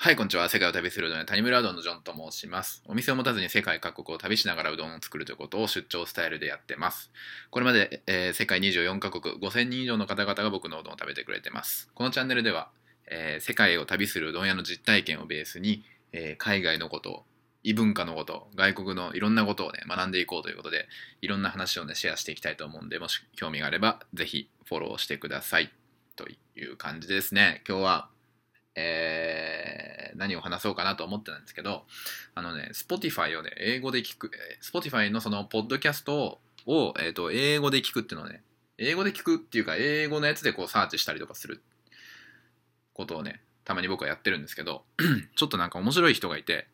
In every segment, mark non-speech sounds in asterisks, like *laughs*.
はい、こんにちは。世界を旅するうどん屋、谷村うどんのジョンと申します。お店を持たずに世界各国を旅しながらうどんを作るということを出張スタイルでやってます。これまで、えー世界24カ国5000人以上の方々が僕のうどんを食べてくれてます。このチャンネルでは、えー世界を旅するうどん屋の実体験をベースに、えー海外のこと、異文化のこと、外国のいろんなことをね、学んでいこうということで、いろんな話をね、シェアしていきたいと思うんで、もし興味があれば、ぜひフォローしてください。という感じですね。今日は、えー何を話そうかなと思ってたんですけど、あのね、Spotify をね、英語で聞く、え Spotify のその、ポッドキャストを、えっ、と、英語で聞くっていうのをね、英語で聞くっていうか、英語のやつでこう、サーチしたりとかすることをね、たまに僕はやってるんですけど、*clears throat* ちょっとなんか面白い人がいて、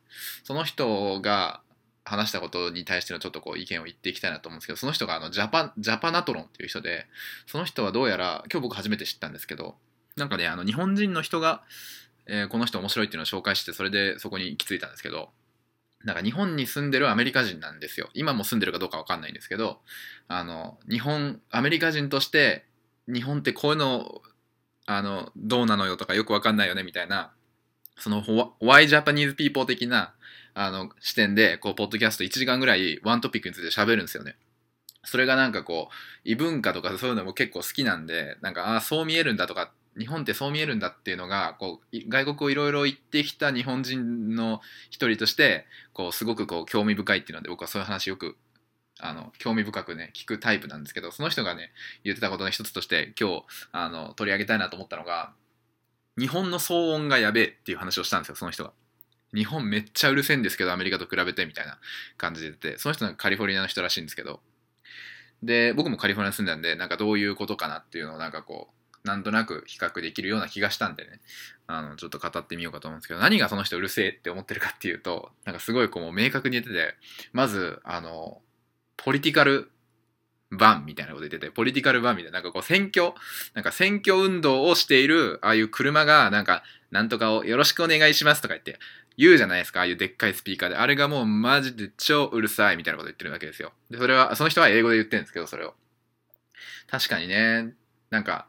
その人が話したことに対してのちょっとこう意見を言っていきたいなと思うんですけど、その人があのジャパジャパナトロンっていう人で、その人はどうやら、今日僕初めて知ったんですけど、なんかね、あの日本人の人が、えーこの人面白いっていうのを紹介して、それでそこに行き着いたんですけど、なんか日本に住んでるアメリカ人なんですよ。今も住んでるかどうかわかんないんですけど、あの、日本、アメリカ人として、日本ってこういうの、あの、どうなのよとかよくわかんないよねみたいな、その、ホワ Why Japanese People 的な、あの、視点で、こう、ポッドキャスト1時間ぐらいワントピックについて喋るんですよね。それがなんかこう、異文化とかそういうのも結構好きなんで、なんか、ああ、そう見えるんだとか、日本ってそう見えるんだっていうのが、こう、外国をいろいろ行ってきた日本人の一人として、こう、すごくこう、興味深いっていうので、僕はそういう話よく、あの、興味深くね、聞くタイプなんですけど、その人がね、言ってたことの一つとして、今日、あの、取り上げたいなと思ったのが、日本の騒音がやべえっていう話をしたんですよ、その人が。日本めっちゃうるせえんですけど、アメリカと比べてみたいな感じで言って、その人はカリフォルニアの人らしいんですけど、で、僕もカリフォルニアに住んでたんで、なんかどういうことかなっていうのをなんかこう、なんとなく比較できるような気がしたんでね、あの、ちょっと語ってみようかと思うんですけど、何がその人うるせえって思ってるかっていうと、なんかすごいこう明確に言ってて、まず、あの、ポリティカルバンみたいなこと言ってて、ポリティカルバンみたいな、なんかこう選挙、なんか選挙運動をしている、ああいう車が、なんか、なんとかをよろしくお願いしますとか言って、言うじゃないですか、ああいうでっかいスピーカーで。あれがもうマジで超うるさいみたいなこと言ってるわけですよ。で、それは、その人は英語で言ってるんですけど、それを。確かにね、なんか、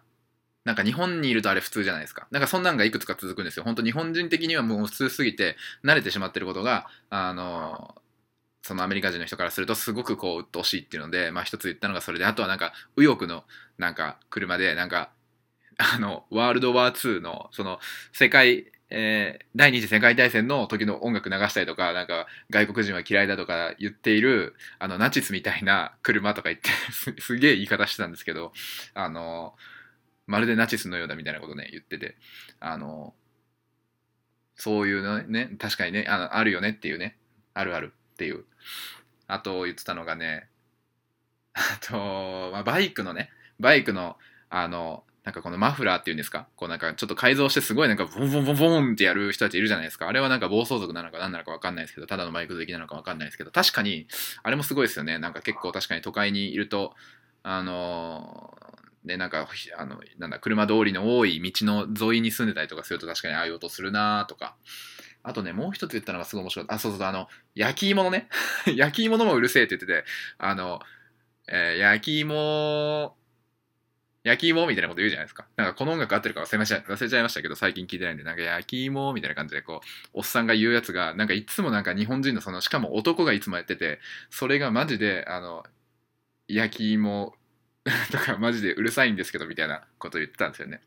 なんか日本にいるとあれ普通じゃないですか。なんかそんなんがいくつか続くんですよ。本当日本人的にはもう普通すぎて慣れてしまってることが、あの、そのアメリカ人の人からするとすごくこう鬱陶しいっていうので、まあ一つ言ったのがそれで、あとはなんか右翼のなんか車でなんか、あの、ワールドワー2のその世界、えー第二次世界大戦の時の音楽流したりとか、なんか外国人は嫌いだとか言っている、あのナチスみたいな車とか言ってす、*laughs* すげえ言い方してたんですけど、あの、まるでナチスのようだみたいなことね、言ってて、あの、そういうのね、確かにね、あのあるよねっていうね、あるあるっていう。あと言ってたのがね、あと、まあ、バイクのね、バイクの、あの、なんかこのマフラーっていうんですかこうなんかちょっと改造してすごいなんかボンボンボンボンってやる人たちいるじゃないですか。あれはなんか暴走族なのか何なのかわかんないですけど、ただのバイク好きなのかわかんないですけど、確かに、あれもすごいですよね。なんか結構確かに都会にいると、あので、なんか、あの、なんだ、車通りの多い道の沿いに住んでたりとかすると確かにああいう音するなーとか。あとね、もう一つ言ったのがすごい面白かった。あ、そうそうそう、あの、焼き芋のね、*laughs* 焼き芋のもうるせえって言ってて、あの、えー焼き芋、焼き芋みたいなこと言うじゃないですか。なんかこの音楽合ってるか忘れました忘れちゃいましたけど、最近聞いてないんで、なんか焼き芋みたいな感じで、こう、おっさんが言うやつが、なんかいつもなんか日本人のその、しかも男がいつもやってて、それがマジで、あの、焼き芋 *laughs* とかマジでうるさいんですけど、みたいなこと言ってたんですよね。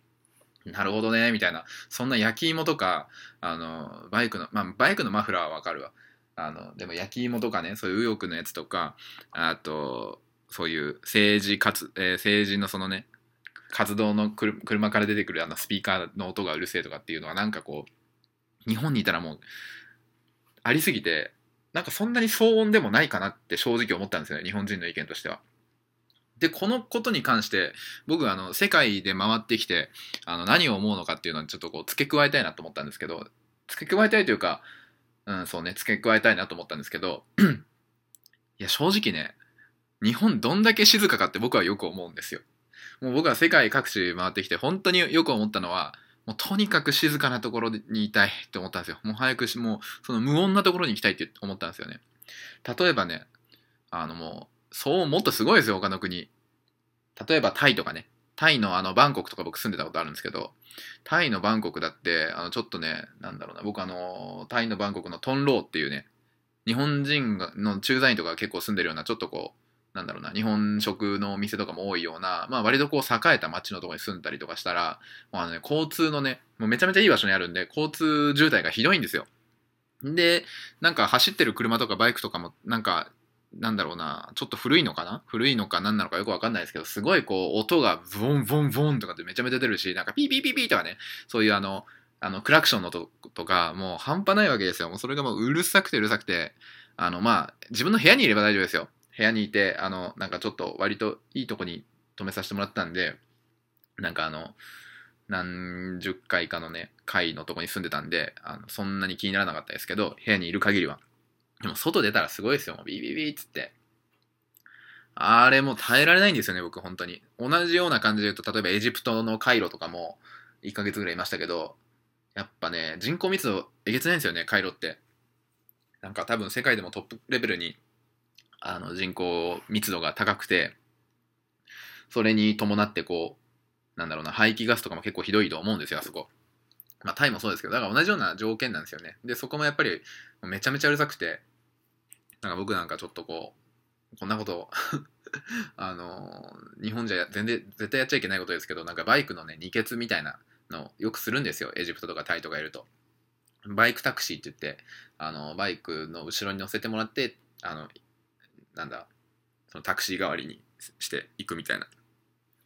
なるほどね、みたいな。そんな焼き芋とか、あの、バイクの、まあ、バイクのマフラーはわかるわ。あの、でも焼き芋とかね、そういう右翼のやつとか、あと、そういう政治活、えー政治のそのね、活動の車から出てくるあのスピーカーの音がうるせえとかっていうのはなんかこう、日本にいたらもう、ありすぎて、なんかそんなに騒音でもないかなって正直思ったんですよね、日本人の意見としては。で、このことに関して、僕はあの、世界で回ってきて、あの、何を思うのかっていうのをちょっとこう、付け加えたいなと思ったんですけど、付け加えたいというか、うん、そうね、付け加えたいなと思ったんですけど、*clears throat* いや、正直ね、日本どんだけ静かかって僕はよく思うんですよ。もう僕は世界各地回ってきて、本当によく思ったのは、もうとにかく静かなところにいたいって思ったんですよ。もう早くし、もうその無音なところに行きたいって思ったんですよね。例えばね、あのもう、そうもっとすごいですよ、他の国。例えばタイとかね。タイのあのバンコクとか僕住んでたことあるんですけどタイのバンコクだってあのちょっとねなんだろうな僕あのタイのバンコクのトンローっていうね日本人の駐在員とか結構住んでるようなちょっとこうなんだろうな日本食のお店とかも多いような、まあ、割とこう栄えた街のとこに住んだりとかしたら、まあのね、交通のねもうめちゃめちゃいい場所にあるんで交通渋滞がひどいんですよでなんか走ってる車とかバイクとかもなんかなんだろうな、ちょっと古いのかな？古いのか何なのかよくわかんないですけど、すごいこう、音がボンボンボンとかってめちゃめちゃ出るし、なんかピーピーピーピーとかね、そういうあの、あの、クラクションの音とか、もう半端ないわけですよ。もうそれがもううるさくてうるさくて、あの、まあ、自分の部屋にいれば大丈夫ですよ。部屋にいて、あの、なんかちょっと割といいとこに止めさせてもらったんで、なんかあの、何十回かのね、階のとこに住んでたんで、あのそんなに気にならなかったですけど、部屋にいる限りは。でも外出たらすごいですよ。もうビビビっつって。あれも耐えられないんですよね、僕本当に。同じような感じで言うと、例えばエジプトのカイロとかも1ヶ月ぐらいいましたけど、やっぱね、人口密度えげつないんですよね、カイロって。なんか多分世界でもトップレベルにあの人口密度が高くて、それに伴ってこう、なんだろうな、排気ガスとかも結構ひどいと思うんですよ、あそこ。まあ、タイもそうですけど、だから同じような条件なんですよね。で、そこもやっぱりめちゃめちゃうるさくて、なんか僕なんかちょっとこう、こんなこと *laughs* あの、日本じゃ全然絶対やっちゃいけないことですけど、なんかバイクのね、二欠みたいなのをよくするんですよ。エジプトとかタイとかいると。バイクタクシーって言って、あの、バイクの後ろに乗せてもらって、あの、なんだ、そのタクシー代わりにしていくみたいな、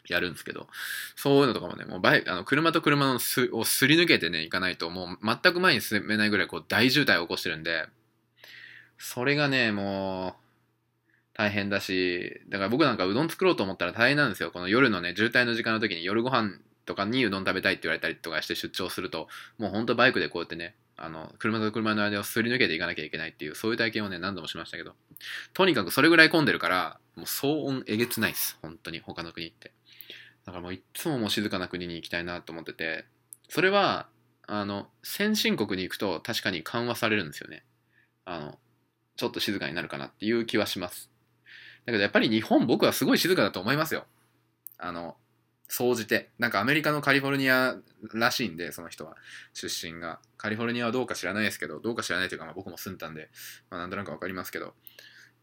やるんですけど、そういうのとかもね、もうバイあの車と車のすをすり抜けてね、行かないと、もう全く前に進めないぐらいこう大渋滞を起こしてるんで、それがね、もう、大変だし、だから僕なんかうどん作ろうと思ったら大変なんですよ。この夜のね、渋滞の時間の時に夜ご飯とかにうどん食べたいって言われたりとかして出張すると、もうほんとバイクでこうやってね、あの、車と車の間をすり抜けていかなきゃいけないっていう、そういう体験をね、何度もしましたけど、とにかくそれぐらい混んでるから、もう騒音えげつないです。本当に、他の国って。だからもういつももう静かな国に行きたいなと思ってて、それは、あの、先進国に行くと確かに緩和されるんですよね。あの、ちょっと静かになるかなっていう気はします。だけどやっぱり日本僕はすごい静かだと思いますよ。あの、総じて。なんかアメリカのカリフォルニアらしいんで、その人は、出身が。カリフォルニアはどうか知らないですけど、どうか知らないというか、まあ、僕も住んだんで、まあ、なんとなくわかりますけど、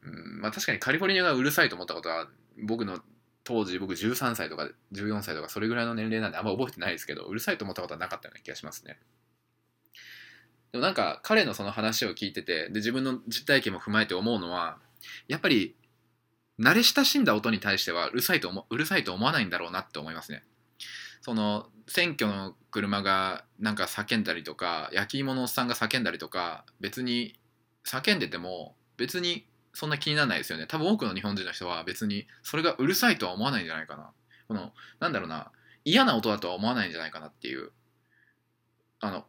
うんまあ確かにカリフォルニアがうるさいと思ったことは、僕の当時僕13歳とか14歳とかそれぐらいの年齢なんであんま覚えてないですけどうるさいと思ったことはなかったような気がしますねでもなんか彼のその話を聞いててで自分の実体験も踏まえて思うのはやっぱり慣れ親しんだ音に対してはうるさいと思うるさいと思わないんだろうなって思いますね。その選挙の車がなんか叫んだりとか焼き芋のおっさんが叫んだりとか別に叫んでても別にそんな気にならないですよね。多分多くの日本人の人は別にそれがうるさいとは思わないんじゃないかな。このなんだろうな嫌な音だとは思わないんじゃないかなっていうあの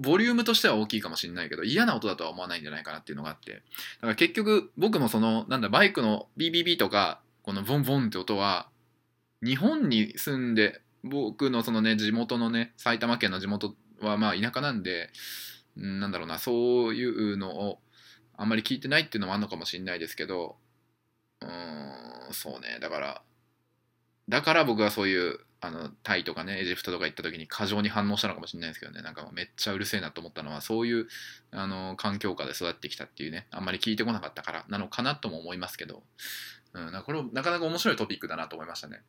ボリュームとしては大きいかもしれないけど嫌な音だとは思わないんじゃないかなっていうのがあって。だから結局僕もそのなんだバイクの BBB とかこのボンボンって音は日本に住んで僕のそのね地元のね埼玉県の地元はまあ田舎なんでんなんだろうなそういうのをあんまり聞いてないっていうのもあるのかもしれないですけどうーんそうね。だからだから僕はそういうあのタイとかねエジプトとか行った時に過剰に反応したのかもしれないですけどね。なんかめっちゃうるせえなと思ったのはそういうあの環境下で育ってきたっていうねあんまり聞いてこなかったからなのかなとも思いますけど、うん、なこれなかなか面白いトピックだなと思いましたね。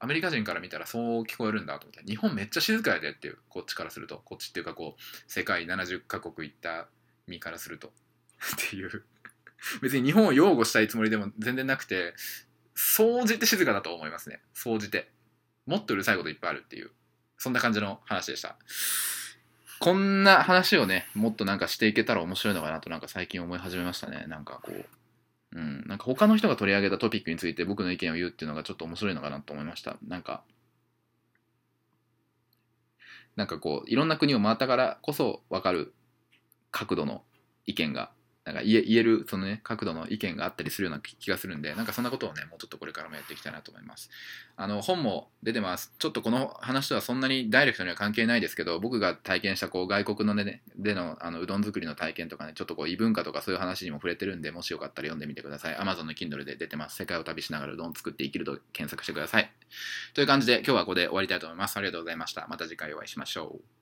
アメリカ人から見たらそう聞こえるんだと思って日本めっちゃ静かやでっていうこっちからすると。こっちっていうかこう世界70カ国行った身からすると。*laughs* っていう。別に日本を擁護したいつもりでも全然なくて総じて静かだと思いますね。総じて。もっとうるさいこといっぱいあるっていう。そんな感じの話でした。こんな話をねもっとなんかしていけたら面白いのかなとなんか最近思い始めましたね。なんかこううん、なんか他の人が取り上げたトピックについて僕の意見を言うっていうのがちょっと面白いのかなと思いました。なんかなんかこういろんな国を回ったからこそ分かる角度の意見がなんか言えるそのね角度の意見があったりするような気がするんでなんかそんなことをねもうちょっとこれからもやっていきたいなと思います。あの本も出てます。ちょっとこの話とはそんなにダイレクトには関係ないですけど僕が体験したこう外国のねでのあのうどん作りの体験とかねちょっとこう異文化とかそういう話にも触れてるんでもしよかったら読んでみてください。Amazon の Kindle で出てます。世界を旅しながらうどん作って生きると検索してくださいという感じで今日はここで終わりたいと思います。ありがとうございました。また次回お会いしましょう。